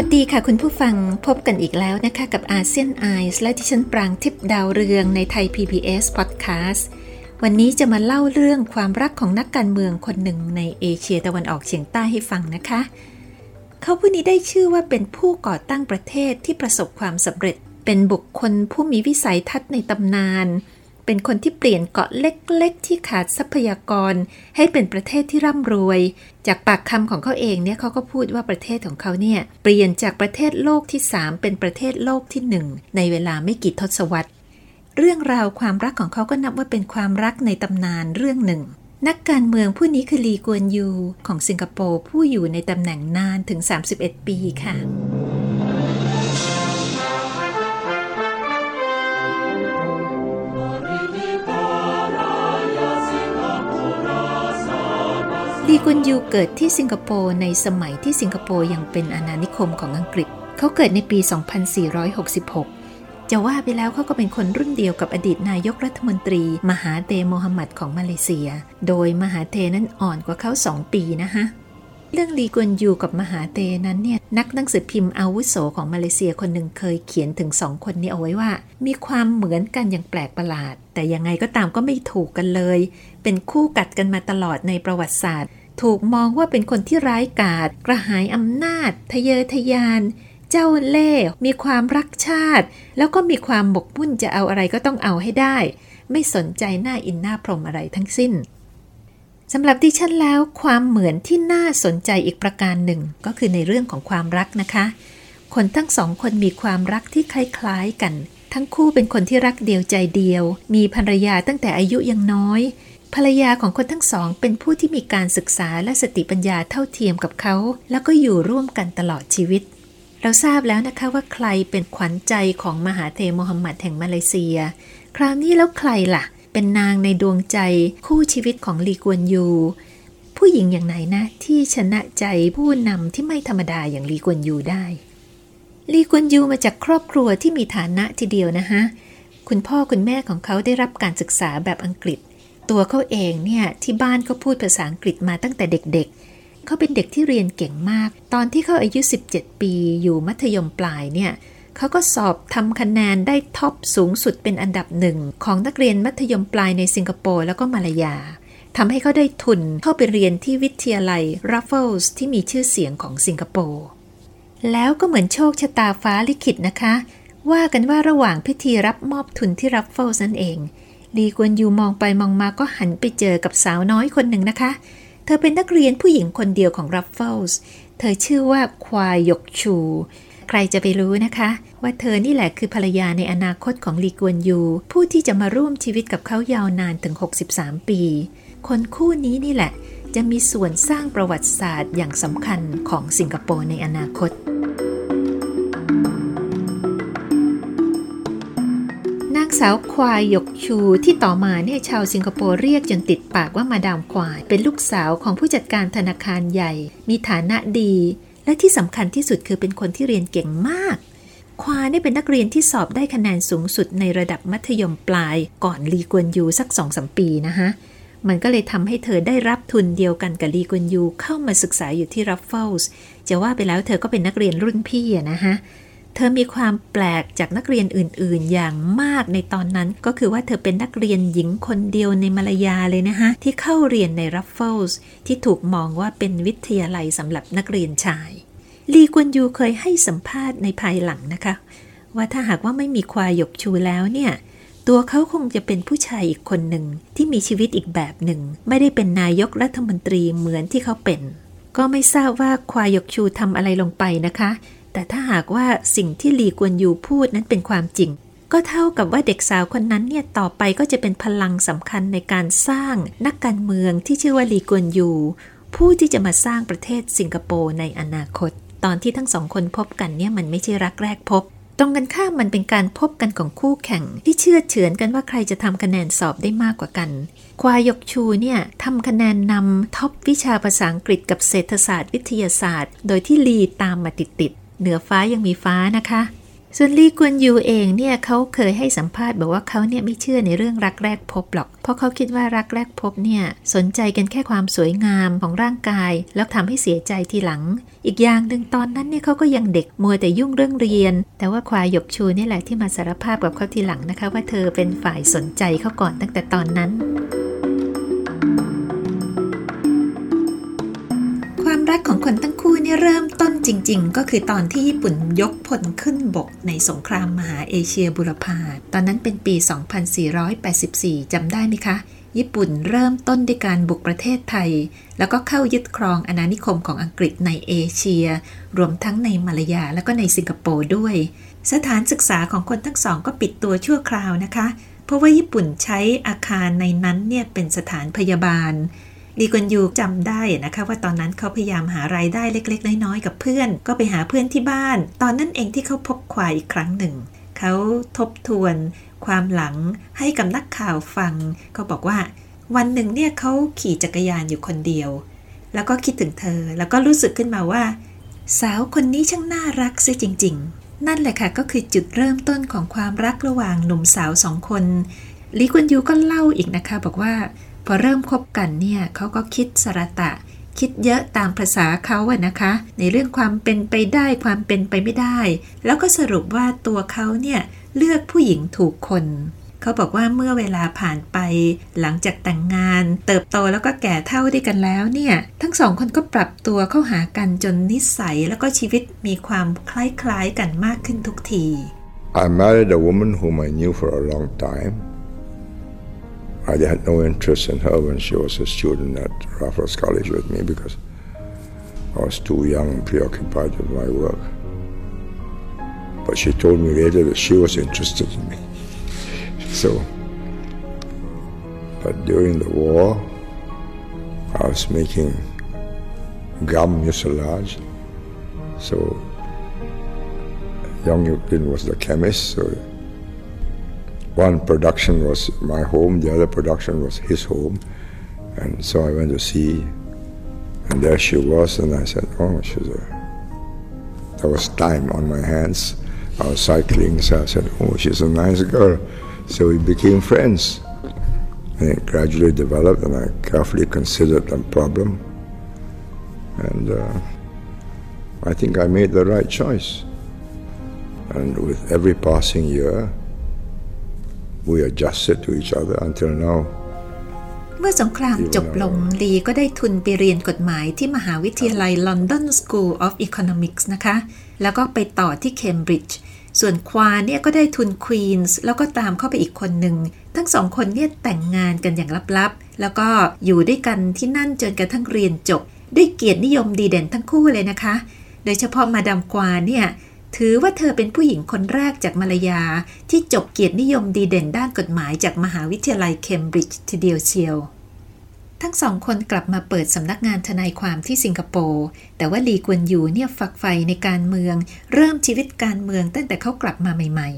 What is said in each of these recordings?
วัสดีค่ะคุณผู้ฟังพบกันอีกแล้วนะคะ กับอาเซียนไอส์และที่ฉันปรางทิพดาวเรืองในไทย PBS Podcast วันนี้จะมาเล่าเรื่องความรักของนักการเมืองคนหนึ่งในเอเชียตะวันออกเฉียงใต้ให้ฟังนะคะ เขาผู้นี้ได้ชื่อว่าเป็นผู้ก่อตั้งประเทศที่ประสบความสำเร็จ เป็นบุคคลผู้มีวิสัยทัศน์ในตำนาน เป็นคนที่เปลี่ยนเกาะเล็กๆ ที่ขาดทรัพยากร ให้เป็นประเทศที่ร่ำรวย จากปากคำของเขาเองเนี่ยเขาก็พูดว่าประเทศของเขาเนี่ยเปลี่ยนจากประเทศโลกที่ 3 เป็นประเทศโลกที่ 1 ในเวลาไม่กี่ทศวรรษ เรื่องราวความรักของเขาก็นับว่าเป็นความรักในตำนานเรื่องหนึ่ง นักการเมืองผู้นี้คือลีกวนยูของสิงคโปร์ผู้อยู่ในตำแหน่งนานถึง 31 ปีค่ะ ลีกุนยูเกิดที่สิงคโปร์ในสมัยที่สิงคโปร์ยังเป็นอาณานิคมของอังกฤษ เขาเกิดในปี 2466 จะว่าไปแล้วเขาก็เป็นคนรุ่นเดียวกับอดีตนายกรัฐมนตรี มหาเตโมฮัมหมัดของมาเลเซีย โดยมหาเตนั้นอ่อนกว่าเขาสองปีนะคะเรื่องลีกวนยูกับมหาเตนั้นเนี่ยนักหนังสือพิมพ์อาวุโสของมาเลเซียคนหนึ่งเคยเขียนถึงสองคนนี้เอาไว้ว่า มีความเหมือนกันอย่างแปลกประหลาด แต่ยังไงก็ตามก็ไม่ถูกกันเลย เป็นคู่กัดกันมาตลอดในประวัติศาสตร์ ถูกมองว่าเป็นคนที่ร้ายกาจกระหายอำนาจ ทะเยอทะยาน เจ้าเล่ห์มีความรักชาติ แล้วก็มีความหมกมุ่นจะเอาอะไรก็ต้องเอาให้ได้ ไม่สนใจหน้าอินหน้าพรมอะไรทั้งสิ้นสำหรับดิฉันแล้วความเหมือนที่น่าสนใจอีกประการหนึ่ง ก็คือในเรื่องของความรักนะคะ คนทั้งสองคนมีความรักที่คล้ายๆกัน ทั้งคู่เป็นคนที่รักเดียวใจเดียว มีภรรยาตั้งแต่อายุยังน้อย ภรรยาของคนทั้งสอง เป็นผู้ที่มีการศึกษาและสติปัญญาเท่าเทียมกับเขา แล้วก็อยู่ร่วมกันตลอดชีวิต เราทราบแล้วนะคะว่าใครเป็นขวัญใจของมหาเทโมฮัมหมัดแห่งมาเลเซีย คราวนี้แล้วใครล่ะ เป็นนางในดวงใจคู่ชีวิตของลีกวนยู ผู้หญิงอย่างไหนนะที่ชนะใจผู้นำที่ไม่ธรรมดาอย่างลีกวนยูได้ ลีกวนยูมาจากครอบครัวที่มีฐานะทีเดียวนะคะคุณพ่อคุณแม่ของเขาได้รับการศึกษาแบบอังกฤษ ตัวเขาเองเนี่ยที่บ้านก็พูดภาษาอังกฤษมาตั้งแต่เด็กๆ เขาเป็นเด็กที่เรียนเก่งมาก ตอนที่เขาอายุ 17 ปีอยู่มัธยมปลายเนี่ยเขาก็สอบทำคะแนนได้ท็อปสูงสุดเป็นอันดับหนึ่งของนักเรียนมัธยมปลายในสิงคโปร์แล้วก็มาลายาทำให้เขาได้ทุนเข้าไปเรียนที่วิทยาลัย Raffles ที่มีชื่อเสียงของสิงคโปร์ แล้วก็เหมือนโชคชะตาฟ้าลิขิตนะคะ ว่ากันว่าระหว่างพิธีรับมอบทุนที่ Raffles นั่นเองลีกวนยูมองไปมองมาก็หันไปเจอกับสาวน้อยคนหนึ่งนะคะ เธอเป็นนักเรียนผู้หญิงคนเดียวของ Raffles เธอชื่อว่าควายยกชู ใครจะไปรู้นะคะ ว่าเธอนี่แหละคือภรรยาในอนาคตของลีกวนยู ผู้ที่จะมาร่วมชีวิตกับเขายาวนานถึง 63 ปี คนคู่นี้นี่แหละ จะมีส่วนสร้างประวัติศาสตร์อย่างสำคัญของสิงคโปร์ในอนาคต นางสาวควายหยกชูที่ต่อมาเนี่ยชาวสิงคโปร์เรียกจนติดปากว่ามาดามควาย เป็นลูกสาวของผู้จัดการธนาคารใหญ่ มีฐานะดี และที่สำคัญที่สุดคือเป็นคนที่เรียนเก่งมากควายนี่เป็นนักเรียนที่สอบได้คะแนนสูงสุดในระดับมัธยมปลายก่อนลีกวนยูสักสองสามปีนะคะ มันก็เลยทำให้เธอได้รับทุนเดียวกันกับลีกวนยูเข้ามาศึกษาอยู่ที่ราฟเฟิลส์จะว่าไปแล้วเธอก็เป็นนักเรียนรุ่นพี่อะนะคะเธอมีความแปลกจากนักเรียนอื่น ๆ อย่างมากในตอนนั้นก็คือว่าเธอเป็นนักเรียนหญิงคนเดียวในมาลายาเลยนะคะที่เข้าเรียนในราฟเฟิลส์ที่ถูกมองว่าเป็นวิทยาลัยสำหรับนักเรียนชาย ลีกวนยูเคยให้สัมภาษณ์ในภายหลังนะคะ ว่าถ้าหากว่าไม่มีควายหยกชูแล้วเนี่ย ตัวเขาคงจะเป็นผู้ชายอีกคนหนึ่งที่มีชีวิตอีกแบบหนึ่ง ไม่ได้เป็นนายกรัฐมนตรีเหมือนที่เขาเป็น ก็ไม่ทราบว่าควายหยกชูทำอะไรลงไปนะคะ แต่ถ้าหากว่าสิ่งที่ลีกวนยูพูดนั้นเป็นความจริง ก็เท่ากับว่าเด็กสาวคนนั้นเนี่ยต่อไปก็จะเป็นพลังสำคัญในการสร้างนักการเมืองที่ชื่อว่าลีกวนยูผู้ที่จะมาสร้างประเทศสิงคโปร์ในอนาคต ตอนที่ทั้งสองคนพบกันเนี่ยมันไม่ใช่รักแรกพบ ตรงกันข้ามมันเป็นการพบกันของคู่แข่ง ที่เชื่อเฉือนกันว่าใครจะทำคะแนนสอบได้มากกว่ากัน ควายกชูเนี่ยทำคะแนนนำท็อปวิชาภาษาอังกฤษกับเศรษฐศาสตร์วิทยาศาสตร์ โดยที่ลีตามมาติดๆเหนือฟ้ายังมีฟ้านะคะ ส่วนลีกวนยูเองเนี่ยเขาเคยให้สัมภาษณ์บอกว่าเขาเนี่ยไม่เชื่อในเรื่องรักแรกพบหรอก เพราะเขาคิดว่ารักแรกพบเนี่ยสนใจกันแค่ความสวยงามของร่างกาย แล้วทำให้เสียใจทีหลัง อีกอย่างหนึ่งตอนนั้นเนี่ยเขาก็ยังเด็กมัวแต่ยุ่งเรื่องเรียน แต่ว่าควายหยกชูนี่แหละที่มาสารภาพกับเขาทีหลังนะคะ ว่าเธอเป็นฝ่ายสนใจเขาก่อนตั้งแต่ตอนนั้น รักของคนทั้งคู่นี่เริ่มต้นจริง ๆ ก็คือตอนที่ญี่ปุ่นยกพลขึ้นบกในสงครามมหาเอเชียบุรพาตอนนั้นเป็นปี 2484 จำได้ไหมคะ ญี่ปุ่นเริ่มต้นด้วยการบุกประเทศไทย แล้วก็เข้ายึดครองอาณานิคมของอังกฤษในเอเชีย รวมทั้งในมาลายาและก็ในสิงคโปร์ด้วย สถานศึกษาของคนทั้งสองก็ปิดตัวชั่วคราวนะคะ เพราะว่าญี่ปุ่นใช้อาคารในนั้นเนี่ยเป็นสถานพยาบาล ลีกวนยูจำได้นะคะว่าตอนนั้นเขาพยายามหารายได้เล็ก ๆ น้อยๆกับเพื่อน ก็ไปหาเพื่อนที่บ้าน ตอนนั้นเองที่เขาพบควายอีกครั้งหนึ่ง เขาทบทวน ความหลังให้กับนักข่าวฟังเขาบอกว่า วันหนึ่งเนี่ยเขาขี่จักรยานอยู่คนเดียว แล้วก็คิดถึงเธอ แล้วก็รู้สึกขึ้นมาว่า สาวคนนี้ช่างน่ารักซิจริง ๆ นั่นแหละค่ะก็คือจุดเริ่มต้นของความรักระหว่างหนุ่มสาวสองคนลีกวนยูก็เล่าอีกนะคะบอกว่า พอเริ่มคบกันเนี่ยเขาก็คิดสระตะ คิดเยอะตามภาษาเขาอะนะคะ ในเรื่องความเป็นไปได้ความเป็นไปไม่ได้ แล้วก็สรุปว่าตัวเขาเนี่ยเลือกผู้หญิงถูกคนเขาบอกว่าเมื่อเวลาผ่านไปหลังจากแต่งงาน เติบโตแล้วก็แก่เท่าด้วยกันแล้วเนี่ย ทั้งสองคนก็ปรับตัวเข้าหากันจนนิสัยแล้วก็ชีวิตมีความคล้ายๆกันมากขึ้นทุกที I married a woman whom I knew for a long time I had no interest in her when she was a student at Raffles College with me because I was too young and preoccupied with my work. But she told me later that she was interested in me. So, but during the war, I was making gum mucilage. So, Young Yuklin was the chemist, so one production was my home, the other production was his home. And so I went to see, and there she was, and I said, Oh, she's a. There was time on my hands. I was cycling, so I said, Oh, she's a nice girl. So we became friends. And it gradually developed, and I carefully considered the problem. And uh, I think I made the right choice. And with every passing year, we adjusted to each other until now. เมื่อสงครามจบลงลีก็ได้ทุนไปเรียนกฎหมายที่มหาวิทยาลัย London School of Economics นะคะ แล้วก็ไปต่อที่เคมบริดจ์ส่วนควาเนี่ยก็ได้ทุนควีนส์แล้วก็ตามเข้าไปอีกคนหนึ่ง ทั้งสองคนเนี่ยแต่งงานกันอย่างลับๆ แล้วก็อยู่ด้วยกันที่นั่นจนกระทั่งเรียนจบ ด้วยเกียรตินิยมดีเด่นทั้งคู่เลยนะคะ โดยเฉพาะมาดามควาเนี่ย ถือว่าเธอเป็นผู้หญิงคนแรกจากมาลายาที่จบเกียรตินิยมดีเด่นด้านกฎหมายจากมหาวิทยาลัยเคมบริดจ์ทีเดียวเชียว ทั้งสองคนกลับมาเปิดสำนักงานทนายความที่สิงคโปร์ แต่ว่าลีกวนยูเนี่ยฝักใฝ่ในการเมือง เริ่มชีวิตการเมืองตั้งแต่เขากลับมาใหม่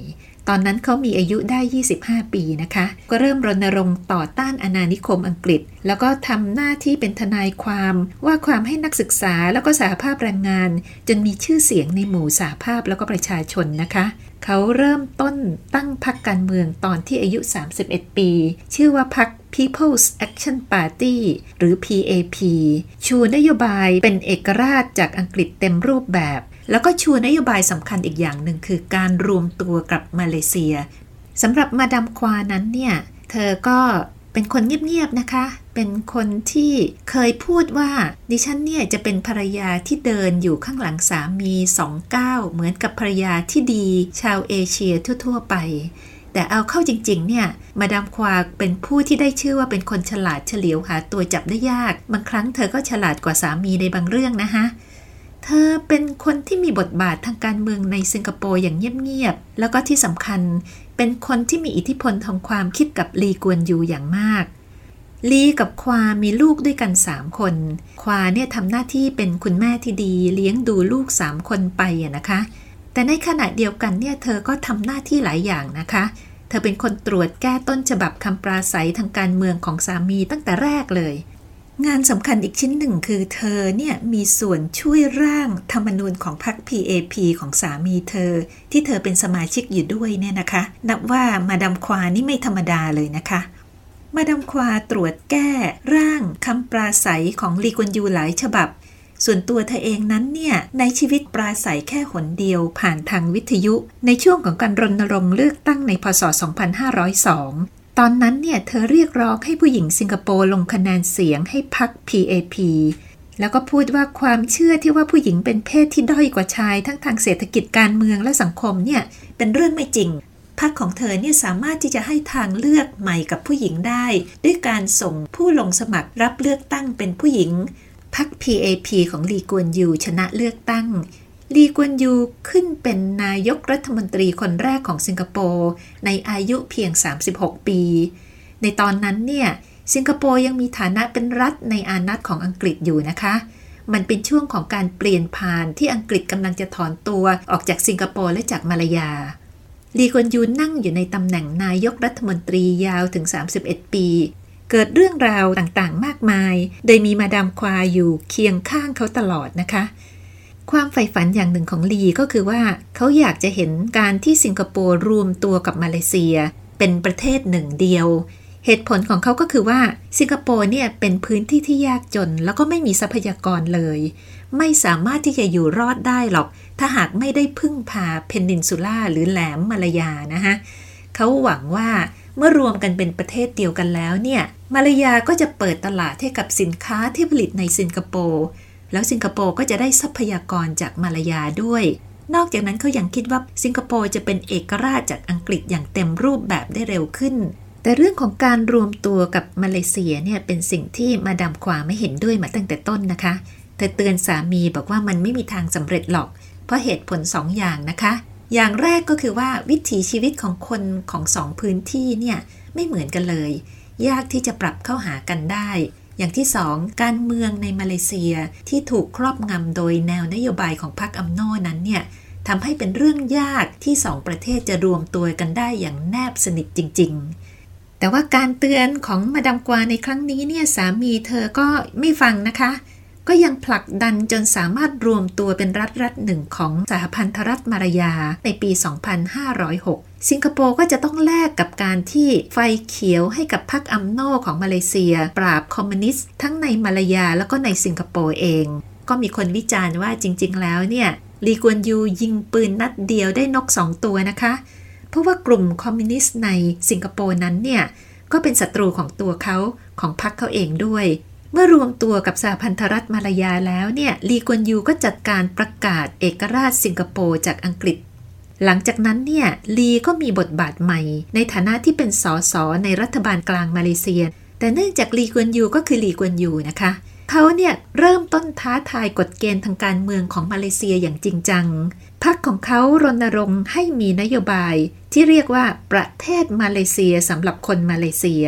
ตอนนั้นเขามีอายุได้ 25 ปีนะคะ ก็เริ่มรณรงค์ต่อต้านอาณานิคมอังกฤษ แล้วก็ทำหน้าที่เป็นทนายความว่าความให้นักศึกษาแล้วก็สหภาพแรงงาน จนมีชื่อเสียงในหมู่สหภาพแล้วก็ประชาชนนะคะ เขาเริ่มต้นตั้งพรรคการเมืองตอนที่อายุ 31 ปี ชื่อว่าพรรค People's Action Party หรือ PAP ชูนโยบายเป็นเอกราชจากอังกฤษเต็มรูปแบบ แล้วก็ชูนโยบายสำคัญอีกอย่างหนึ่งคือการรวมตัวกับมาเลเซียสำหรับมาดามควานั้นเนี่ย เธอก็เป็นคนเงียบๆนะคะ เป็นคนที่เคยพูดว่าดิฉันเนี่ยจะเป็นภรรยาที่เดินอยู่ข้างหลังสามีสองก้าวเหมือนกับภรรยาที่ดี ชาวเอเชียทั่ว ๆ ไป แต่เอาเข้าจริง ๆ เนี่ย มาดามควาเป็นผู้ที่ได้ชื่อว่าเป็นคนฉลาดเฉลียวหาตัวจับได้ยาก บางครั้งเธอก็ฉลาดกว่าสามีในบางเรื่องนะคะ เธอเป็นคนที่มีบทบาททางการเมืองในสิงคโปร์อย่างเงียบๆ แล้วก็ที่สำคัญเป็นคนที่มีอิทธิพลทางความคิดกับลีกวนยูอย่างมาก ลีกับความีลูกด้วยกันสามคน ควาเนี่ยทำหน้าที่เป็นคุณแม่ที่ดี เลี้ยงดูลูกสามคนไปอะนะคะ แต่ในขณะเดียวกันเนี่ยเธอก็ทำหน้าที่หลายอย่างนะคะ เธอเป็นคนตรวจแก้ต้นฉบับคำปราศัยทางการเมืองของสามีตั้งแต่แรกเลย งานสำคัญอีกชิ้นหนึ่งคือเธอเนี่ยมีส่วนช่วยร่างธรรมนูญของพรรค PAP ของสามีเธอ ที่เธอเป็นสมาชิกอยู่ด้วยเนี่ยนะคะ นับว่ามาดามควานี่ไม่ธรรมดาเลยนะคะ มาดามควาตรวจแก้ร่างคำปราศัยของลีกวนยูหลายฉบับ ส่วนตัวเธอเองนั้นเนี่ยในชีวิตปราศัยแค่หนเดียวผ่านทางวิทยุ ในช่วงของการรณรงค์เลือกตั้งในพศ 2502 ตอนนั้นเนี่ยเธอเรียกร้องให้ผู้หญิงสิงคโปร์ลงคะแนนเสียงให้พรรค PAP แล้วก็พูดว่าความเชื่อที่ว่าผู้หญิงเป็นเพศที่ด้อยกว่าชาย ทั้งทางเศรษฐกิจการเมืองและสังคมเนี่ยเป็นเรื่องไม่จริงพรรคของเธอเนี่ยสามารถที่จะให้ทางเลือกใหม่กับผู้หญิงได้ ด้วยการส่งผู้ลงสมัครรับเลือกตั้งเป็นผู้หญิงพรรค PAP ของลีกวนยูชนะเลือกตั้ง ลีกวนยูขึ้นเป็นนายกรัฐมนตรีคนแรกของสิงคโปร์ในอายุเพียง 36 ปี ในตอนนั้นเนี่ยสิงคโปร์ยังมีฐานะเป็นรัฐในอานัตของอังกฤษอยู่นะคะ มันเป็นช่วงของการเปลี่ยนผ่านที่อังกฤษกำลังจะถอนตัวออกจากสิงคโปร์และจากมาลายาลีกวนยูนั่งอยู่ในตำแหน่งนายกรัฐมนตรียาวถึง 31 ปี เกิดเรื่องราวต่างๆ มากมาย โดยมีมาดามควาอยู่เคียงข้างเขาตลอดนะคะ ความใฝ่ฝันอย่างหนึ่งของลีก็คือว่าเขาอยากจะเห็นการที่สิงคโปร์รวมตัวกับมาเลเซีย เป็นประเทศหนึ่งเดียว เหตุผลของเขาก็คือว่าสิงคโปร์เนี่ยเป็นพื้นที่ที่ยากจน แล้วก็ไม่มีทรัพยากรเลย ไม่สามารถที่จะอยู่รอดได้หรอก ถ้าหากไม่ได้พึ่งพาเพนนินซูล่าหรือแหลมมาลายานะคะเขาหวังว่าเมื่อรวมกันเป็นประเทศเดียวกันแล้วเนี่ยมาลายาก็จะเปิดตลาดให้กับสินค้าที่ผลิตในสิงคโปร์ แล้วสิงคโปร์ก็จะได้ทรัพยากรจากมาลายาด้วย นอกจากนั้นเขายัางคิดว่าสิงคโปร์จะเป็นเอกราชจากอังกฤษอย่างเต็มรูปแบบได้เร็วขึ้น แต่เรื่องของการรวมตัวกับมาเลเซียเนี่ยเป็นสิ่งที่มาดามควาไม่เห็นด้วยมาตั้งแต่ต้นนะคะ เธอเตือนสามีบอกว่ามันไม่มีทางสำเร็จหรอก เพราะเหตุผลสองอย่างนะคะ อย่างแรกก็คือว่าวิถีชีวิตของคนของสองพื้นที่เนี่ยไม่เหมือนกันเลย ยากที่จะปรับเข้าหากันได้ อย่างที่สองการเมืองในมาเลเซียที่ถูกครอบงำโดยแนวนโยบายของพรรคอัมโนนั้นเนี่ยทำให้เป็นเรื่องยากที่สองประเทศจะรวมตัวกันได้อย่างแนบสนิทจริง ๆ แต่ว่าการเตือนของมาดามกวาในครั้งนี้เนี่ยสามีเธอก็ไม่ฟังนะคะ ก็ยังผลักดันจนสามารถรวมตัวเป็นรัฐรัฐหนึ่งของสหพันธรัฐมาลายาในปี 2506 สิงคโปร์ก็จะต้องแลกกับการที่ไฟเขียวให้กับพรรคอัมโนของมาเลเซีย ปราบคอมมิวนิสต์ทั้งในมาลายาแล้วก็ในสิงคโปร์เอง ก็มีคนวิจารณ์ว่าจริง ๆ แล้วเนี่ยลีกวนยูยิงปืนนัดเดียวได้นกสองตัวนะคะ เพราะว่ากลุ่มคอมมิวนิสต์ในสิงคโปร์นั้นเนี่ยก็เป็นศัตรูของตัวเขาของพรรคเขาเองด้วย เมื่อรวมตัวกับสหพันธรัฐมาลายาแล้วเนี่ยลีกวนยูก็จัดการประกาศเอกราชสิงคโปร์จากอังกฤษ หลังจากนั้นเนี่ยลีก็มีบทบาทใหม่ ในฐานะที่เป็นสสในรัฐบาลกลางมาเลเซีย แต่เนื่องจากลีกวนยูก็คือลีกวนยูนะคะเขาเนี่ยเริ่มต้นท้าทายกฎเกณฑ์ทางการเมืองของมาเลเซียอย่างจริงจังพรรคของเขารณรงค์ให้มีนโยบาย ที่เรียกว่าประเทศมาเลเซียสำหรับคนมาเลเซีย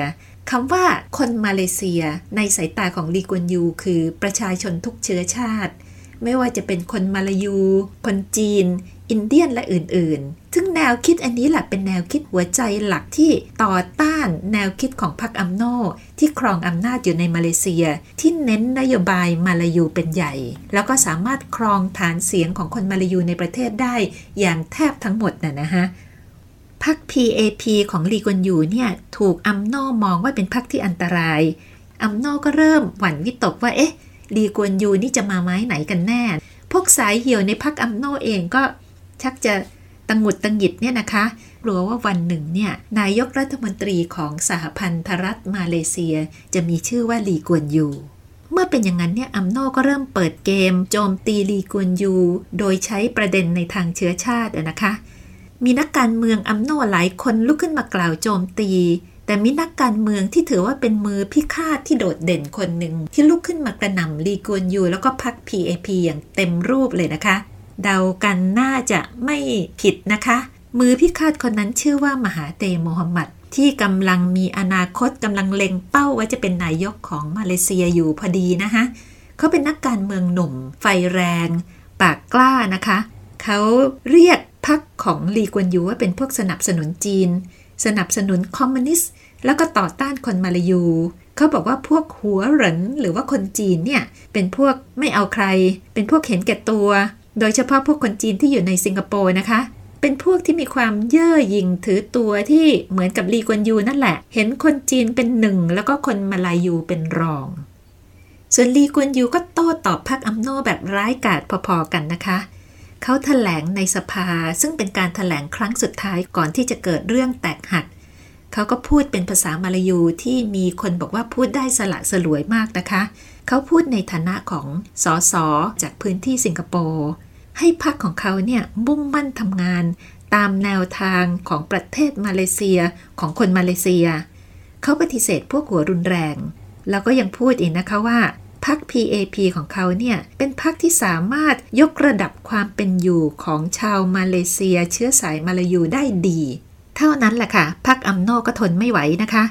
คำว่าคนมาเลเซีย ในสายตาของลีกวนยู คือประชาชนทุกเชื้อชาติ ไม่ว่าจะเป็นคนมาลายู คนจีน อินเดียนและอื่นๆ ซึ่งแนวคิดอันนี้แหละเป็นแนวคิดหัวใจหลักที่ต่อต้านแนวคิดของพรรคอัมโนที่ครองอำนาจอยู่ในมาเลเซีย ที่เน้นนโยบายมาลายูเป็นใหญ่ แล้วก็สามารถครองฐานเสียงของคนมาลายูในประเทศได้อย่างแทบทั้งหมดน่ะนะฮะพรรค PAP ของลีกวนยูเนี่ยถูกอัมโนมองว่าเป็นพรรคที่อันตรายอัมโนก็เริ่มหวั่นวิตกว่าเอ๊ะลีกวนยูนี่จะมาไม้ไหนกันแน่ พวกสายเหี่ยวในพรรคอัมโนเองก็ ชักจะตะหงุดตะหงิดเนี่ยนะคะกลัวว่าวันหนึ่งเนี่ยนายกรัฐมนตรีของสหพันธรัฐมาเลเซีย จะมีชื่อว่าลีกวนยูเมื่อเป็นอย่างนั้นเนี่ยอัมโนก็เริ่มเปิดเกม โจมตีลีกวนยู โดยใช้ประเด็นในทางเชื้อชาตินะคะ มีนักการเมืองอัมโนหลายคนลุกขึ้นมากล่าวโจมตี แต่มีนักการเมืองที่ถือว่าเป็นมือพิฆาตที่โดดเด่นคนหนึ่งที่ลุกขึ้นมากระหน่ำลีกวนยูแล้วก็พัก PAP อย่างเต็มรูปเลยนะคะ เดากันน่าจะไม่ผิดนะคะ มือพิฆาตคนนั้นชื่อว่ามหาเตโมฮัมหมัดที่กำลังมีอนาคตกำลังเล็งเป้าว่าจะเป็นนายกของมาเลเซียอยู่พอดีนะคะเขาเป็นนักการเมืองหนุ่ม ไฟแรง ปากกล้านะคะ เขาเรียกพรรคของลีกวนยูว่าเป็นพวกสนับสนุนจีน สนับสนุนคอมมิวนิสต์แล้วก็ต่อต้านคนมาลายู เขาบอกว่าพวกหัวเหรนหรือว่าคนจีนเนี่ย เป็นพวกไม่เอาใคร เป็นพวกเห็นแก่ตัว โดยเฉพาะพวกคนจีนที่อยู่ในสิงคโปร์นะคะ เป็นพวกที่มีความเย่อหยิ่งถือตัวที่เหมือนกับลีกวนยูนั่นแหละ เห็นคนจีนเป็นหนึ่งแล้วก็คนมาลายูเป็นรอง ส่วนลีกวนยูก็โต้ตอบพรรคอัมโนแบบร้ายกาจพอๆกันนะคะเขาถแถลงในสภาซึ่งเป็นการถแถลงครั้งสุดท้ายก่อนที่จะเกิดเรื่องแตกหัก เขาก็พูดเป็นภาษามาลายูที่มีคนบอกว่าพูดได้สละสลวยมากนะคะ เขาพูดในฐานะของสอสอจากพื้นที่สิงคโปร์ให้พรรคของเขาเนี่ยมุ่งมั่นทำงาน ตามแนวทางของประเทศมาเลเซียของคนมาเลเซีย เขาปฏิเสธพวกหัวรุนแรง แล้วก็ยังพูดอีกนะคะว่าพรรค PAP ของเขาเนี่ย เป็นพรรคที่สามารถยกระดับความเป็นอยู่ของชาวมาเลเซีย เชื้อสายมาลายูได้ดี เท่านั้นแหละค่ะพรรคอัมโนก็ทนไม่ไหวนะคะ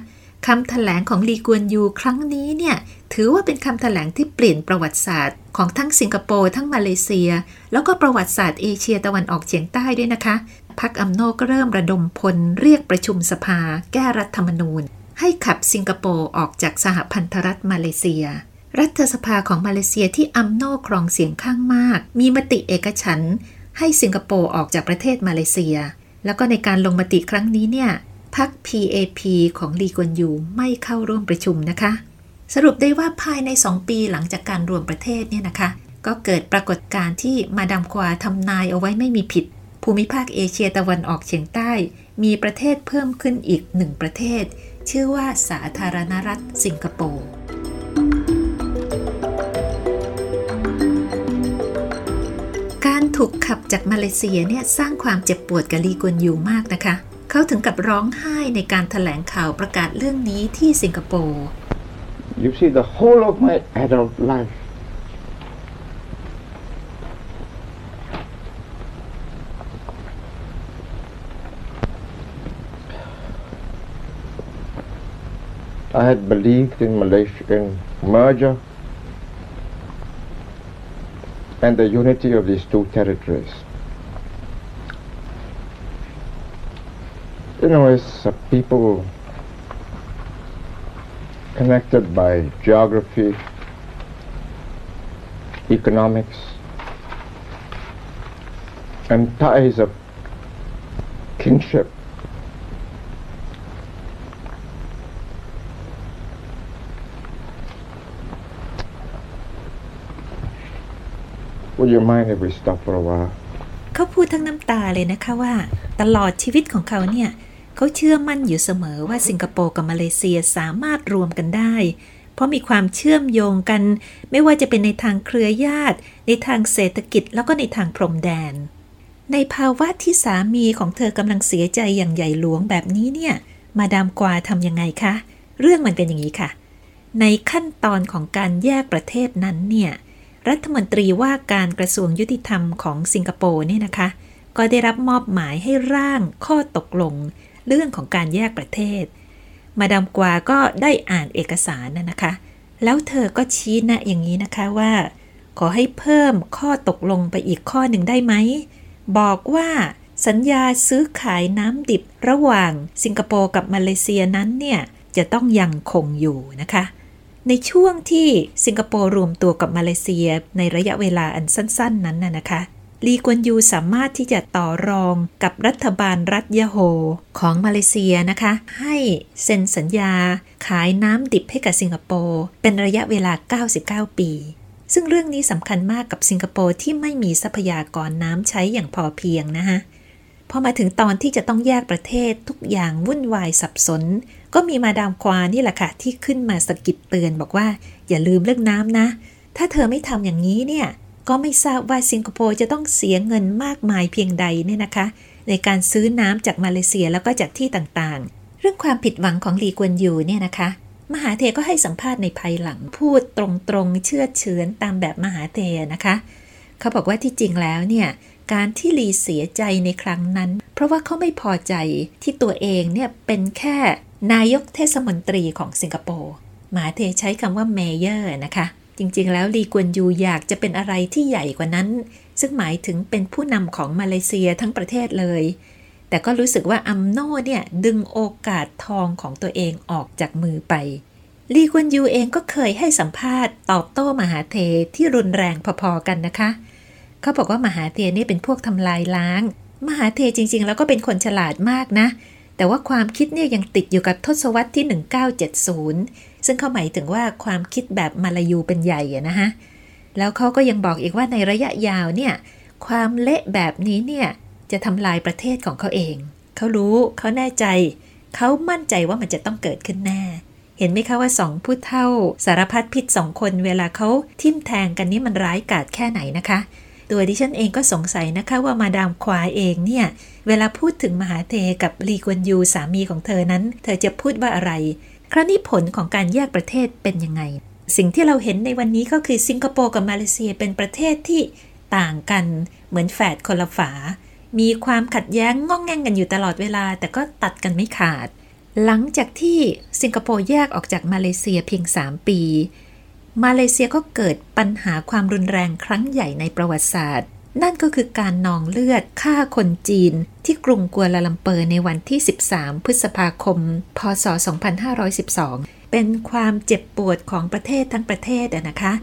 คำถแถลงของลีกวนยูครั้งนี้เนี่ยถือว่าเป็นคำถแถลงที่เปลี่ยนประวัติศาสตร์ ของทั้งสิงคโปร์ทั้งมาเลเซีย แล้วก็ประวัติศาสตร์เอเชียตะวันออกเฉียงใต้ด้วยนะคะพรรคอัมโนก็เริ่มระดมพลเรียกประชุมสภา แก้รัฐธรรมนูญ ให้ขับสิงคโปร์ออกจากสหพันธรัฐมาเลเซีย รัฐสภาของมาเลเซียที่อัมโนครองเสียงข้างมาก มีมติเอกฉันให้สิงคโปร์ออกจากประเทศมาเลเซีย แล้วก็ในการลงมติครั้งนี้เนี่ยพรรค PAP ของลีกวนยูไม่เข้าร่วมประชุมนะคะ สรุปได้ว่าภายใน 2 ปีหลังจากการรวมประเทศเนี่ยนะคะ ก็เกิดปรากฏการณ์ที่มาดามควาทำนายเอาไว้ไม่มีผิด ภูมิภาคเอเชียตะวันออกเฉียงใต้ มีประเทศเพิ่มขึ้นอีกหนึ่งประเทศ ชื่อว่าสาธารณรัฐสิงคโปร์ ถูกขับจากมาเลเซียเนี่ยสร้างความเจ็บปวดกับลีกวนยูมากนะคะ เขาถึงกับร้องไห้ในการถแถลงข่าวประกาศเรื่องนี้ที่สิงคโปร์ You see the whole of my adult life I had believed in Malaysia in merger and the unity of these two territories. You know, as a people connected by geography, economics, and ties of kinship. Would you mind if we stop for a while? เขาพูดทั้งน้ำตาเลยนะคะว่า ตลอดชีวิตของเขาเนี่ย เขาเชื่อมั่นอยู่เสมอว่าสิงคโปร์กับมาเลเซียสามารถรวมกันได้ เพราะมีความเชื่อมโยงกัน ไม่ว่าจะเป็นในทางเครือญาติ ในทางเศรษฐกิจแล้วก็ในทางพรมแดน ในภาวะที่สามีของเธอกำลังเสียใจอย่างใหญ่หลวงแบบนี้เนี่ย มาดามกวาทำยังไงคะ เรื่องมันเป็นอย่างนี้ค่ะ ในขั้นตอนของการแยกประเทศนั้นเนี่ย รัฐมนตรีว่าการกระทรวงยุติธรรมของสิงคโปร์เนี่ยนะคะ ก็ได้รับมอบหมายให้ร่างข้อตกลง เรื่องของการแยกประเทศ มาดามกวาก็ได้อ่านเอกสารนะนะคะ แล้วเธอก็ชี้แนะอย่างนี้นะคะว่า ขอให้เพิ่มข้อตกลงไปอีกข้อหนึ่งได้ไหม บอกว่าสัญญาซื้อขายน้ำดิบระหว่างสิงคโปร์กับมาเลเซียนั้นเนี่ยจะต้องยังคงอยู่นะคะ ในช่วงที่สิงคโปร์รวมตัวกับมาเลเซียในระยะเวลาอันสั้น ๆ นั้นน่ะนะคะ ลีกวนยูสามารถที่จะต่อรองกับรัฐบาลรัฐยะโฮของมาเลเซียนะคะ ให้เซ็นสัญญาขายน้ำดิบให้กับสิงคโปร์เป็นระยะเวลา 99 ปี ซึ่งเรื่องนี้สำคัญมากกับสิงคโปร์ที่ไม่มีทรัพยากรน้ำใช้อย่างพอเพียงนะคะพอมาถึงตอนที่จะต้องแยกประเทศทุกอย่างวุ่นวายสับสน ก็มีมาดามควานี่แหละค่ะ ที่ขึ้นมาสกิดเตือนบอกว่า อย่าลืมเรื่องน้ำนะ ถ้าเธอไม่ทำอย่างนี้เนี่ย ก็ไม่ทราบว่าสิงคโปร์จะต้องเสียเงินมากมายเพียงใดเนี่ยนะคะ ในการซื้อน้ำจากมาเลเซียแล้วก็จากที่ต่างๆ เรื่องความผิดหวังของลีกวนยูเนี่ยนะคะ มหาเทก็ให้สัมภาษณ์ในภายหลังพูดตรงๆเชื่อเฉือนตามแบบมหาเทนะคะ เขาบอกว่าที่จริงแล้วเนี่ยการที่ลีเสียใจในครั้งนั้น เพราะว่าเขาไม่พอใจที่ตัวเองเนี่ยเป็นแค่ นายกเทศมนตรีของสิงคโปร์มหาเธร์ใช้คำว่า mayor นะคะ จริงๆ แล้วลีกวนยูอยากจะเป็นอะไรที่ใหญ่กว่านั้น ซึ่งหมายถึงเป็นผู้นำของมาเลเซียทั้งประเทศเลย แต่ก็รู้สึกว่าอัมโนเนี่ยดึงโอกาสทองของตัวเองออกจากมือไปลีกวนยูเองก็เคยให้สัมภาษณ์ตอบโต้มหาเธร์ที่รุนแรงพอๆกันนะคะ เขาบอกว่ามหาเธร์นี่เป็นพวกทำลายล้าง มหาเทจริงๆ แล้วก็เป็นคนฉลาดมากนะ แต่ว่าความคิดเนี่ยยังติดอยู่กับทศวรรษที่ 1970 ซึ่งเขาหมายถึงว่าความคิดแบบมาลายูเป็นใหญ่อะนะฮะ แล้วเขาก็ยังบอกอีกว่าในระยะยาวเนี่ย ความเละแบบนี้เนี่ย จะทำลายประเทศของเขาเอง เขารู้เขาแน่ใจ เขามั่นใจว่ามันจะต้องเกิดขึ้นแน่ เห็นไหมคะว่าสองผู้เท่าสารพัดพิษสองคนเวลาเขาทิ่มแทงกันนี่มันร้ายกาจแค่ไหนนะคะ ตัวดิฉันเองก็สงสัยนะคะว่ามาดามควาเองเนี่ย เวลาพูดถึงมหาเทกับลีกวนยูสามีของเธอนั้น เธอจะพูดว่าอะไร คราวนี้ผลของการแยกประเทศเป็นยังไง สิ่งที่เราเห็นในวันนี้ก็คือสิงคโปร์กับมาเลเซียเป็นประเทศที่ต่างกันเหมือนแฝดคนละฝา มีความขัดแย้งง่องแง่งกันอยู่ตลอดเวลา แต่ก็ตัดกันไม่ขาด หลังจากที่สิงคโปร์แยกออกจากมาเลเซียเพียง 3 ปี มาเลเซียก็เกิดปัญหาความรุนแรงครั้งใหญ่ในประวัติศาสตร์ นั่นก็คือการนองเลือดฆ่าคนจีน ที่กรุงกัวลาลัมเปอร์ในวันที่ 13 พฤษภาคม พศ 2512 เป็นความเจ็บปวดของประเทศทั้งประเทศนะคะ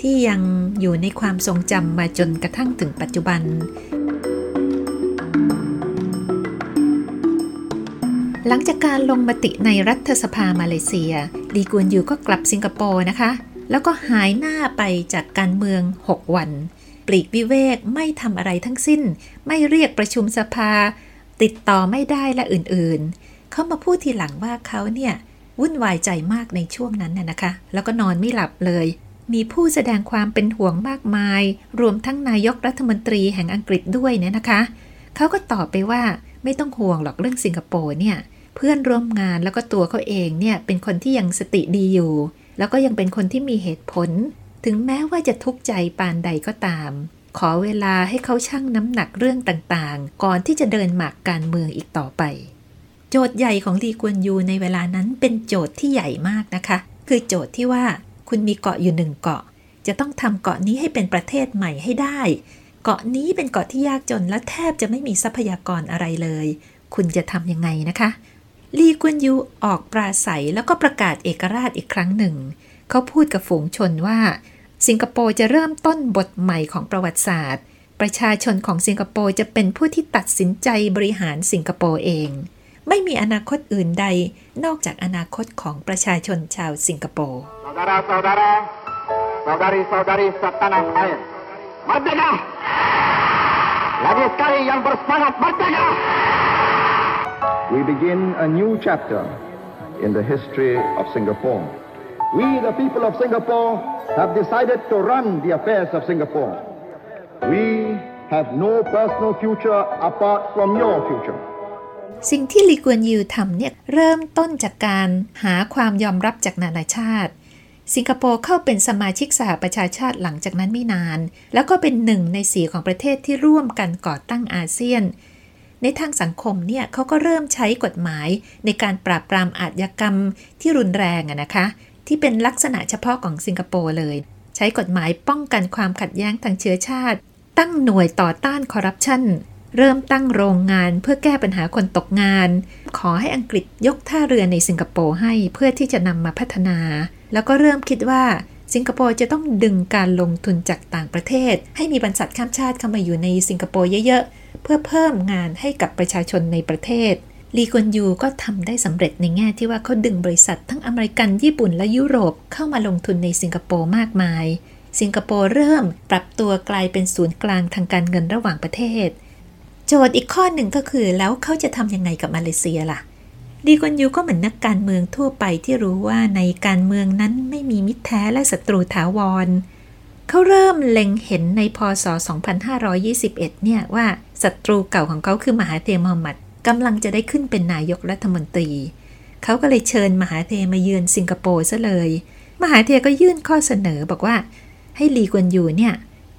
ที่ยังอยู่ในความทรงจำมาจนกระทั่งถึงปัจจุบันหลังจากการลงมติในรัฐสภามาเลเซีย ลีกวนยูก็กลับสิงคโปร์นะคะ แล้วก็หายหน้าไปจากการเมือง 6 วัน ปลีกวิเวกไม่ทำอะไรทั้งสิ้น ไม่เรียกประชุมสภา ติดต่อไม่ได้และอื่นๆ เขามาพูดทีหลังว่าเขาเนี่ยวุ่นวายใจมากในช่วงนั้นน่ะนะคะ แล้วก็นอนไม่หลับเลย มีผู้แสดงความเป็นห่วงมากมาย รวมทั้งนายกรัฐมนตรีแห่งอังกฤษด้วยเนี่ยนะคะ เขาก็ตอบไปว่าไม่ต้องห่วงหรอกเรื่องสิงคโปร์เนี่ย เพื่อนร่วมงานแล้วก็ตัวเขาเองเนี่ยเป็นคนที่ยังสติดีอยู่ แล้วก็ยังเป็นคนที่มีเหตุผล ถึงแม้ว่าจะทุกข์ใจปานใดก็ตาม ขอเวลาให้เขาชั่งน้ำหนักเรื่องต่างๆ ก่อนที่จะเดินหมากการเมืองอีกต่อไป โจทย์ใหญ่ของลีกวนยูในเวลานั้นเป็นโจทย์ที่ใหญ่มากนะคะ คือโจทย์ที่ว่าคุณมีเกาะอยู่หนึ่งเกาะ จะต้องทำเกาะนี้ให้เป็นประเทศใหม่ให้ได้ เกาะนี้เป็นเกาะที่ยากจนและแทบจะไม่มีทรัพยากรอะไรเลย คุณจะทำยังไงนะคะ ลีกวนยูออกปราศัยแล้วก็ประกาศเอกราชอีกครั้งหนึ่ง เขาพูดกับฝูงชนว่า สิงคโปร์จะเริ่มต้นบทใหม่ของประวัติศาสตร์ ประชาชนของสิงคโปร์จะเป็นผู้ที่ตัดสินใจบริหารสิงคโปร์เอง ไม่มีอนาคตอื่นใดนอกจากอนาคตของประชาชนชาวสิงคโปร์ saudari saudari setanah air, merdeka! Lagi sekali yang bersemangat merdeka! We begin a new chapter in the history of Singapore. We, the people of Singapore, have decided to run the affairs of Singapore. We have no personal future apart from your future. สิ่งที่ลีกวนยูทำเนี่ยเริ่มต้นจากการหาความยอมรับจากนานาชาติ สิงคโปร์เข้าเป็นสมาชิกสหประชาชาติหลังจากนั้นไม่นาน แล้วก็เป็นหนึ่งในสีของประเทศที่ร่วมกันก่อตั้งอาเซียน ในทางสังคมเนี่ยเขาก็เริ่มใช้กฎหมายในการปราบปรามอาชญากรรมที่รุนแรงนะคะ ที่เป็นลักษณะเฉพาะของสิงคโปร์เลย ใช้กฎหมายป้องกันความขัดแย้งทางเชื้อชาติ ตั้งหน่วยต่อต้านคอร์รัปชันเริ่มตั้งโรงงานเพื่อแก้ปัญหาคนตกงาน ขอให้อังกฤษยกท่าเรือในสิงคโปร์ให้เพื่อที่จะนำมาพัฒนา แล้วก็เริ่มคิดว่าสิงคโปร์จะต้องดึงการลงทุนจากต่างประเทศ ให้มีบรรษัทข้ามชาติเข้ามาอยู่ในสิงคโปร์เยอะๆ เพื่อเพิ่มงานให้กับประชาชนในประเทศลีกวนยูก็ทำได้สำเร็จในแง่ที่ว่าเขาดึงบริษัททั้งอเมริกันญี่ปุ่นและยุโรปเข้ามาลงทุนในสิงคโปร์มากมาย สิงคโปร์เริ่มปรับตัวกลายเป็นศูนย์กลางทางการเงินระหว่างประเทศ โจทย์อีกข้อหนึ่งก็คือแล้วเขาจะทำยังไงกับมาเลเซียล่ะดีกวนยูก็เหมือนนักการเมืองทั่วไปที่รู้ว่าในการเมืองนั้นไม่มีมิตรแท้และศัตรูถาวรเขาเริ่มเล็งเห็นในพศ 2521 เนี่ยว่า ศัตรูเก่าของเขาคือมหาเทมฮัมมัดกำลังจะได้ขึ้นเป็นนายกรัฐมนตรี เขาก็เลยเชิญมหาเทมาเยือนสิงคโปร์ซะเลย มหาเทก็ยื่นข้อเสนอบอกว่า ให้ลีกวนยูเนี่ย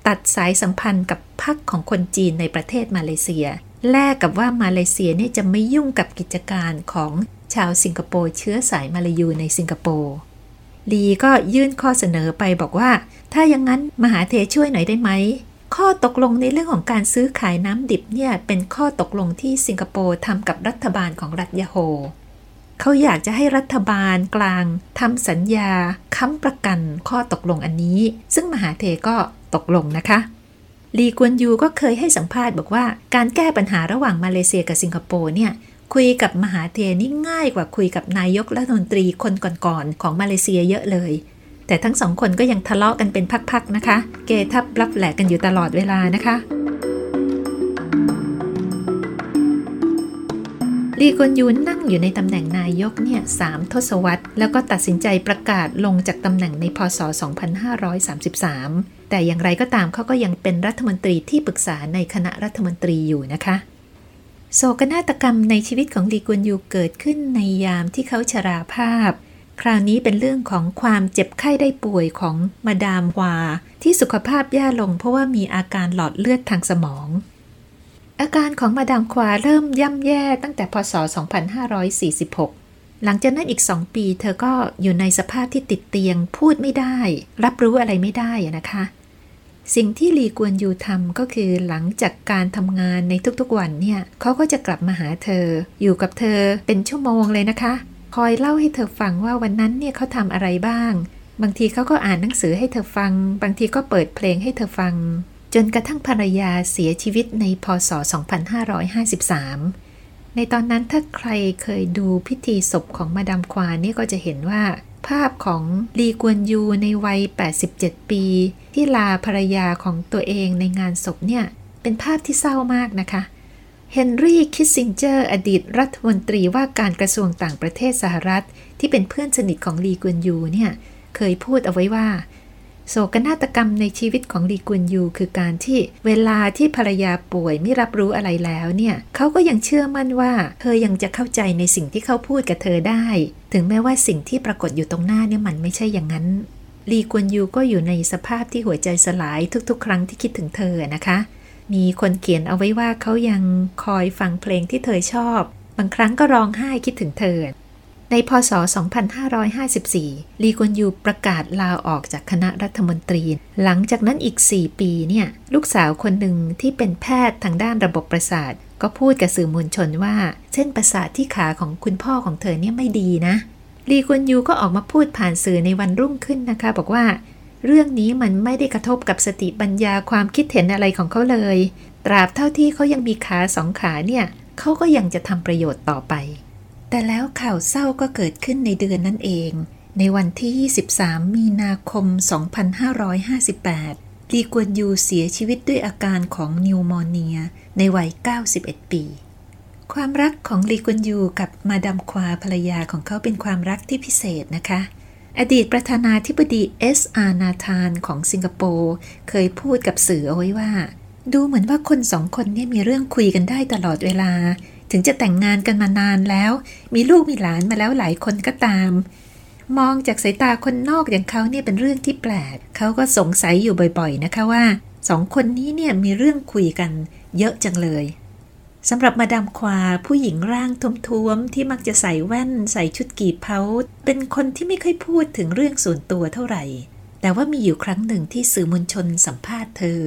ตัดสายสัมพันธ์กับพรรคของคนจีนในประเทศมาเลเซีย แลกกับว่ามาเลเซียเนี่ยจะไม่ยุ่งกับกิจการของชาวสิงคโปร์เชื้อสายมาลายูในสิงคโปร์ลีก็ยื่นข้อเสนอไปบอกว่า ถ้าอย่างนั้นมหาเทช่วยหน่อยได้ไหม ข้อตกลงในเรื่องของการซื้อขายน้ำดิบเนี่ยเป็นข้อตกลงที่สิงคโปร์ทำกับรัฐบาลของรัฐยาโฮเขาอยากจะให้รัฐบาลกลางทำสัญญาค้ำประกันข้อตกลงอันนี้ ซึ่งมหาเทก็ตกลงนะคะลีกวนยูก็เคยให้สัมภาษณ์บอกว่า การแก้ปัญหาระหว่างมาเลเซียกับสิงคโปร์เนี่ยคุยกับมหาเทนี่ง่ายกว่าคุยกับนายกรัฐมนตรีคนก่อนๆของมาเลเซียเยอะเลย แต่ทั้งสองคนก็ยังทะเลาะกันเป็นพักๆนะคะ เกทับรับแหลกกันอยู่ตลอดเวลานะคะลีกวนยูนั่งอยู่ในตำแหน่งนายกเนี่ยสามทศวรรษ แล้วก็ตัดสินใจประกาศลงจากตำแหน่งในพศ 2533 แต่อย่างไรก็ตามเขาก็ยังเป็นรัฐมนตรีที่ปรึกษาในคณะรัฐมนตรีอยู่นะคะ โศกนาฏกรรมในชีวิตของลีกวนยูเกิดขึ้นในยามที่เขาชราภาพ คราวนี้เป็นเรื่องของความเจ็บไข้ได้ป่วยของมาดามวา ที่สุขภาพแย่ลงเพราะว่ามีอาการหลอดเลือดทางสมอง อาการของมาดามควาเริ่มย่ำแย่ตั้งแต่พศ 2546 หลังจากนั้นอีกสองปี เธอก็อยู่ในสภาพที่ติดเตียงพูดไม่ได้ รับรู้อะไรไม่ได้นะคะ สิ่งที่ลีกวนยูทำก็คือหลังจากการทำงานในทุกๆวันเนี่ยเขาก็จะกลับมาหาเธอ อยู่กับเธอเป็นชั่วโมงเลยนะคะ คอยเล่าให้เธอฟังว่าวันนั้นเนี่ยเขาทำอะไรบ้าง บางทีเขาก็อ่านหนังสือให้เธอฟัง บางทีก็เปิดเพลงให้เธอฟัง จนกระทั่งภรรยาเสียชีวิตในพศ 2553 ในตอนนั้นถ้าใครเคยดูพิธีศพของมาดามควานนี่ก็จะเห็นว่าภาพของลีกวนยูในวัย 87 ปี ที่ลาภรรยาของตัวเองในงานศพเนี่ย เป็นภาพที่เศร้ามากนะคะเเฮนรี่คิสซิงเจอร์ อดีตรัฐมนตรีว่าการกระทรวงต่างประเทศสหรัฐ ที่เป็นเพื่อนสนิทของลีกวนยูเนี่ย เคยพูดเอาไว้ว่า โศกนาฏกรรมในชีวิตของลีกุนยู คือการที่เวลาที่ภรรยาป่วยไม่รับรู้อะไรแล้วเนี่ยเขาก็ยังเชื่อมั่นว่าเธอยังจะเข้าใจในสิ่งที่เขาพูดกับเธอได้ ถึงแม้ว่าสิ่งที่ปรากฏอยู่ตรงหน้าเนี่ยมันไม่ใช่อย่างนั้นลีกวนยูก็อยู่ในสภาพที่หัวใจสลายทุกๆ ครั้งที่คิดถึงเธอนะคะ มีคนเขียนเอาไว้ว่าเขายังคอยฟังเพลงที่เธอชอบ บางครั้งก็ร้องไห้คิดถึงเธอ ในพศ 2554 ลีกวนยูประกาศลาออกจากคณะรัฐมนตรี หลังจากนั้นอีก 4 ปีเนี่ย ลูกสาวคนหนึ่งที่เป็นแพทย์ทางด้านระบบประสาท ก็พูดกับสื่อมวลชนว่า เส้นประสาทที่ขาของคุณพ่อของเธอเนี่ยไม่ดีนะลีกวนยูก็ออกมาพูดผ่านสื่อในวันรุ่งขึ้นนะคะ บอกว่า เรื่องนี้มันไม่ได้กระทบกับสติปัญญาความคิดเห็นอะไรของเขาเลย ตราบเท่าที่เขายังมีขาสองขาเนี่ยเขาก็ยังจะทำประโยชน์ต่อไป แต่แล้วข่าวเศร้าก็เกิดขึ้นในเดือนนั้นเอง ในวันที่ 23 มีนาคม 2558 ลีกวนยูเสียชีวิตด้วยอาการของนิวโมเนีย ในวัย 91 ปี ความรักของลีกวนยูกับมาดามควาภรรยาของเขาเป็นความรักที่พิเศษนะคะ อดีตประธานาธิบดีเอสอานาธานของสิงคโปร์เคยพูดกับสื่อเอาไว้ว่า ดูเหมือนว่าคนสองคนนี้มีเรื่องคุยกันได้ตลอดเวลา ถึงจะแต่งงานกันมานานแล้ว มีลูกมีหลานมาแล้วหลายคนก็ตาม มองจากสายตาคนนอกอย่างเขาเนี่ยเป็นเรื่องที่แปลกเขาก็สงสัยอยู่บ่อยๆนะคะว่าสองคนนี้เนี่ยมีเรื่องคุยกันเยอะจังเลย สำหรับมาดามควาผู้หญิงร่างท้วมๆ ที่มักจะใส่แว่น ใส่ชุดกีบเพาเป็นคนที่ไม่ค่อยพูดถึงเรื่องส่วนตัวเท่าไหร่ แต่ว่ามีอยู่ครั้งหนึ่งที่สื่อมวลชนสัมภาษณ์เธอ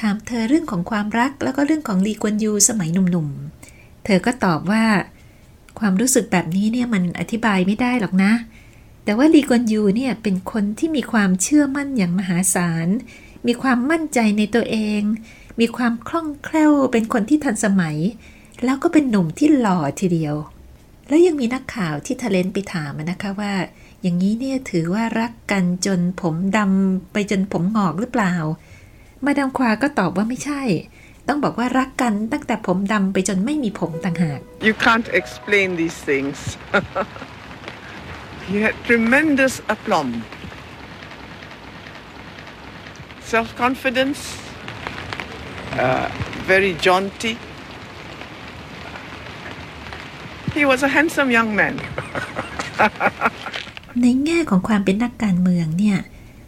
ถามเธอเรื่องของความรักแล้วก็เรื่องของลีกวนยูสมัยหนุ่มๆ เธอก็ตอบว่า ความรู้สึกแบบนี้เนี่ยมันอธิบายไม่ได้หรอกนะ แต่ว่าลีกอนยูเนี่ยเป็นคนที่มีความเชื่อมั่นอย่างมหาศาล มีความมั่นใจในตัวเอง มีความคล่องแคล่วเป็นคนที่ทันสมัย แล้วก็เป็นหนุ่มที่หล่อทีเดียว แล้วยังมีนักข่าวที่ทะเลนไปถามนะคะว่า อย่างนี้เนี่ยถือว่ารักกันจนผมดำไปจนผมงอกหรือเปล่า มาดามควาก็ตอบว่าไม่ใช่ ต้องบอกว่ารักกันตั้งแต่ผมดำไปจนไม่มีผมต่างหาก You can't explain these things He had tremendous aplomb self-confidence uh, very jaunty He was a handsome young man ในแง่ของความเป็นนักการเมืองเนี่ย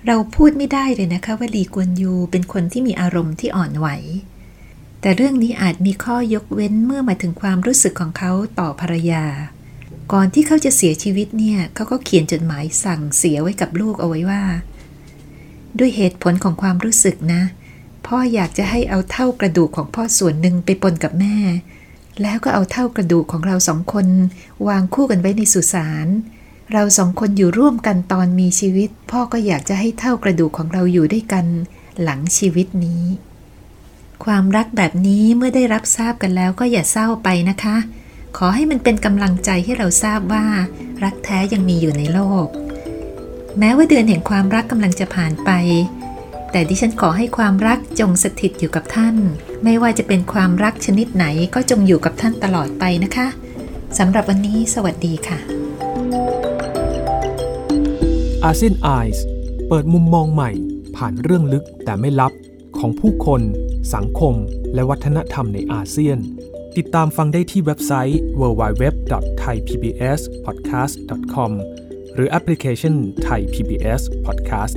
เราพูดไม่ได้เลยนะคะว่าลีกวนยูเป็นคนที่มีอารมณ์ที่อ่อนไหว แต่เรื่องนี้อาจมีข้อยกเว้นเมื่อมาถึงความรู้สึกของเขาต่อภรรยา ก่อนที่เขาจะเสียชีวิตเนี่ยเขาก็เขียนจดหมายสั่งเสียไว้กับลูกเอาไว้ว่า ด้วยเหตุผลของความรู้สึกนะ พ่ออยากจะให้เอาเท่ากระดูกของพ่อส่วนหนึ่งไปปนกับแม่ แล้วก็เอาเท่ากระดูกของเราสองคน วางคู่กันไว้ในสุสานเราสองคนอยู่ร่วมกันตอนมีชีวิต พ่อก็อยากจะให้เท่ากระดูกของเราอยู่ด้วยกันหลังชีวิตนี้ ความรักแบบนี้เมื่อได้รับทราบกันแล้วก็อย่าเศร้าไปนะคะ ขอให้มันเป็นกำลังใจให้เราทราบว่า รักแท้ยังมีอยู่ในโลก แม้ว่าเดือนแห่งความรักกำลังจะผ่านไป แต่ดิฉันขอให้ความรักจงสถิตอยู่กับท่าน ไม่ว่าจะเป็นความรักชนิดไหนก็จงอยู่กับท่านตลอดไปนะคะสำหรับวันนี้สวัสดีค่ะอาเซียนไอส์เปิดมุมมองใหม่ ผ่านเรื่องลึกแต่ไม่ลับของผู้คน สังคม และวัฒนธรรมในอาเซียน ติดตามฟังได้ที่เว็บไซต์ www.thaipbspodcast.com หรือแอปพลิเคชัน Thai PBS Podcast